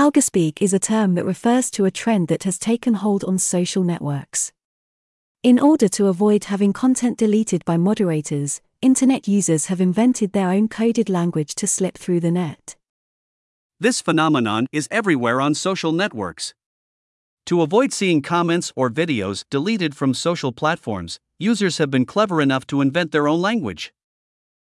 Algospeak is a term that refers to a trend that has taken hold on social networks. In order to avoid having content deleted by moderators, internet users have invented their own coded language to slip through the net. This phenomenon is everywhere on social networks. To avoid seeing comments or videos deleted from social platforms, users have been clever enough to invent their own language.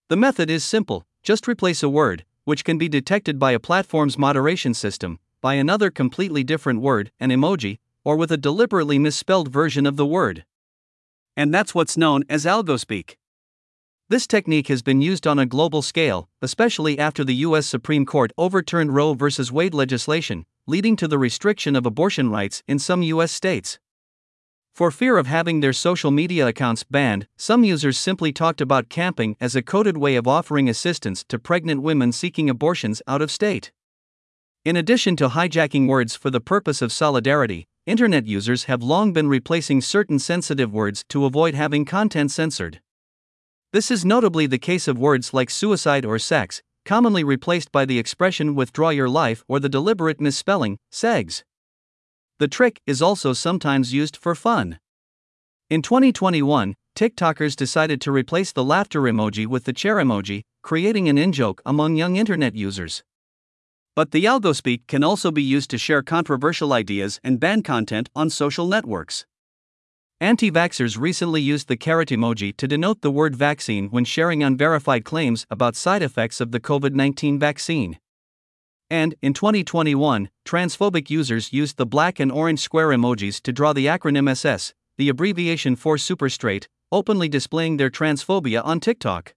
The method is simple just replace a word, which can be detected by a platform's moderation system, by another completely different word, an emoji, or with a deliberately misspelled version of the word. And that's what's known as algospeak. This technique has been used on a global scale, especially after the U.S. Supreme Court overturned Roe v. Wade legislation, leading to the restriction of abortion rights in some U.S. states. For fear of having their social media accounts banned, some users simply talked about camping as a coded way of offering assistance to pregnant women seeking abortions out of state. In addition to hijacking words for the purpose of solidarity, Internet users have long been replacing certain sensitive words to avoid having content censored. This is notably the case of words like suicide or sex, commonly replaced by the expression withdraw your life or the deliberate misspelling, segs. The trick is also sometimes used for fun. In 2021, TikTokers decided to replace the laughter emoji with the chair emoji, creating an in joke among young internet users. But the algospeak can also be used to share controversial ideas and ban content on social networks. Anti vaxxers recently used the carrot emoji to denote the word vaccine when sharing unverified claims about side effects of the COVID 19 vaccine. And, in 2021, transphobic users used the black and orange square emojis to draw the acronym SS, the abbreviation for super straight, openly displaying their transphobia on TikTok.